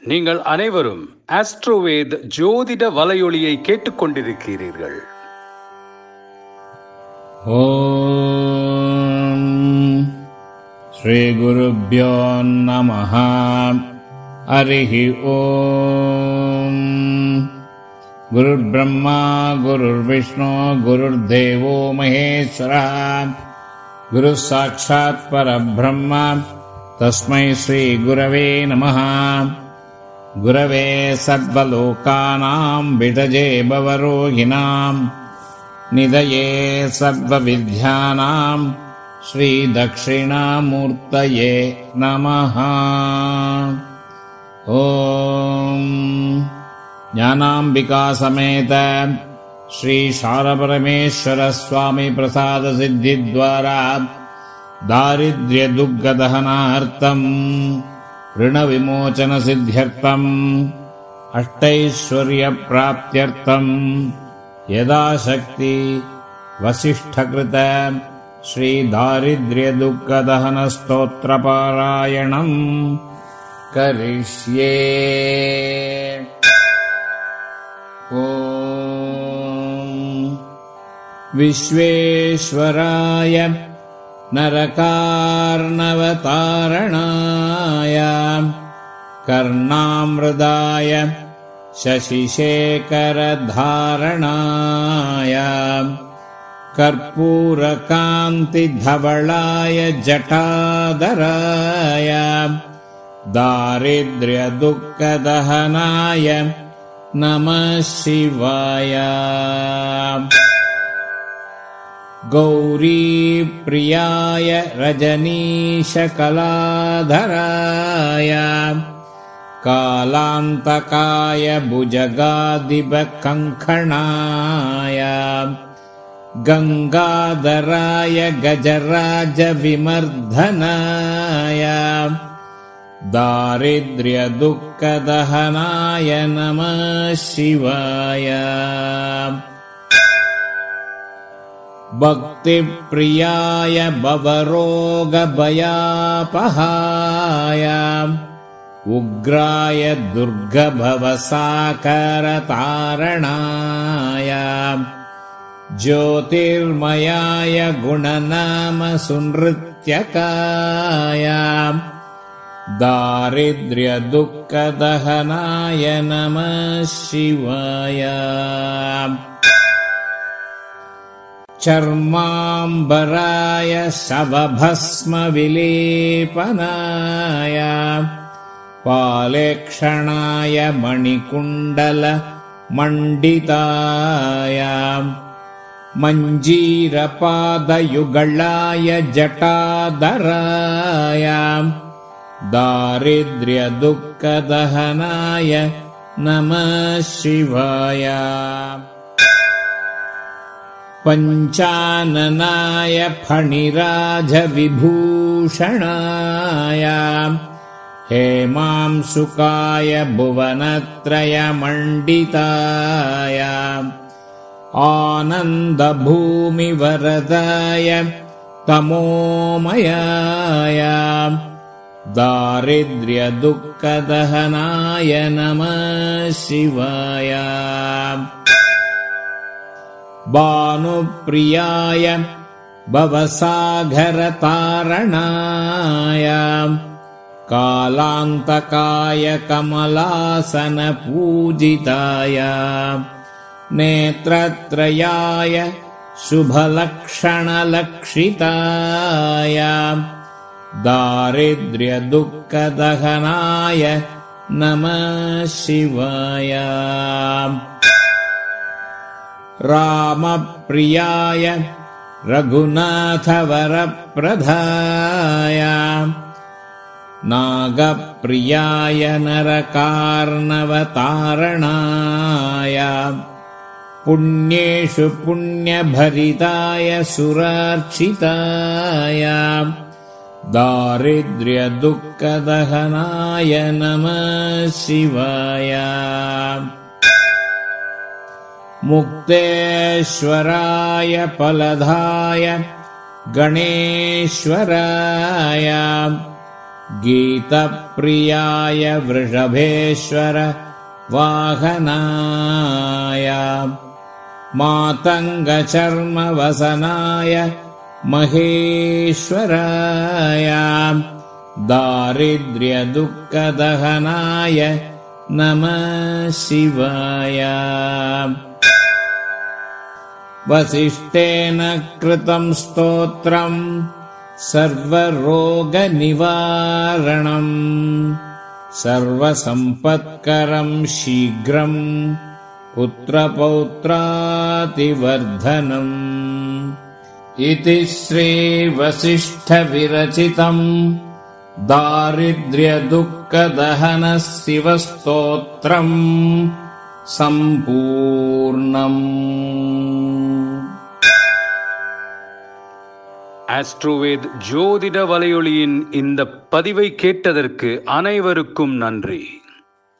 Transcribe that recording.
நீங்கள் அனைவரும் ஆஸ்ட்ரோவேத் ஜோதிட வலையொலியை கேட்டுக்கொண்டிருக்கிறீர்கள். ஓம் ஸ்ரீ குருபியோ நம ஹரிஹி ஓ குரு பிரம்மா குரு விஷ்ணு குரு தேவோ மகேஸ்வரா. குரு சாட்சாத் பரபிரம்மா. தஸ்மை ஸ்ரீ குரவே நமஹா. गुरवे सर्वलोकानाम् विटजे भवरोगिणाम् निधये सर्वविद्यानाम् श्रीदक्षिणामूर्तये नमः। ॐ ज्ञानाम्बिकासमेत श्रीशारपरमेश्वरस्वामी प्रसादसिद्धिद्वारा दारिद्र्यदुग्गदहनार्थम् ऋणविमोचनसिद्ध्यर्थम् अष्टैश्वर्यप्राप्त्यर्थम्। यदाशक्ति वसिष्ठकृत श्रीदारिद्र्यदुःखदहनस्तोत्रपारायणम् करिष्ये। विश्वेश्वराय नरकार्णवतारणाय कर्णामृदाय शशिशेखरधारणाय कर्पूरकान्तिधवलाय जटाधराय दारिद्र्यदुःखदहनाय नमः शिवाय गौरीप्रियाय रजनीशकलाधराय कालान्तकाय भुजगादिबकङ्खणाय गङ्गाधराय गजराजविमर्दनाय दारिद्र्यदुःखदहनाय नमः शिवाय भक्तिप्रियाय भवरोगभयापहाय उग्राय दुर्गभवसाकरतारणाय ज्योतिर्मयाय गुणनामसुनृत्यकाय दारिद्र्यदुःखदहनाय नमः शिवाय चर्माम्बराय शवभस्मविलेपनाय पालेक्षणाय मणिकुण्डल मण्डिताय मञ्जीरपादयुगळाय जटाधराय दारिद्र्यदुःखदहनाय नमः शिवाय पञ्चाननाय फणिराजविभूषणाय हेमांसुकाय भुवनत्रयमण्डिताय आनन्दभूमिवरदाय तमोमयाय दारिद्र्यदुःखदहनाय नमः शिवाय भानुप्रियाय भवसागरतारणाय कालान्तकाय कमलासनपूजिताय नेत्रत्रयाय शुभलक्षणलक्षिताय दारिद्र्यदुःखदहनाय नमः शिवाय रामप्रियाय रघुनाथवरप्रधाय नागप्रियाय नरकार्णवतारणाय पुण्येषु पुण्यभरिताय सुरार्चिताय दारिद्र्यदुःखदहनाय नमः शिवाय मुक्तेश्वराय फलधाय गणेश्वराय गीतप्रियाय वृषभेश्वर वाहनाय मातङ्गचर्मवसनाय महेश्वराय दारिद्र्यदुःखदहनाय नमः शिवाय वसिष्ठेन कृतं स्तोत्रम् सर्वरोगनिवारणम् सर्वसम्पत्करं शीघ्रम् पुत्रपौत्रातिवर्धनम् इति श्रीवसिष्ठविरचितम् दारिद्र्यदुःखदहनः शिवस्तोत्रम् सम्पूर्णम् ஆஸ்ட்ரோவேத் ஜோதிட வலையொலியின் இந்த பதிவை கேட்டதற்கு அனைவருக்கும் நன்றி.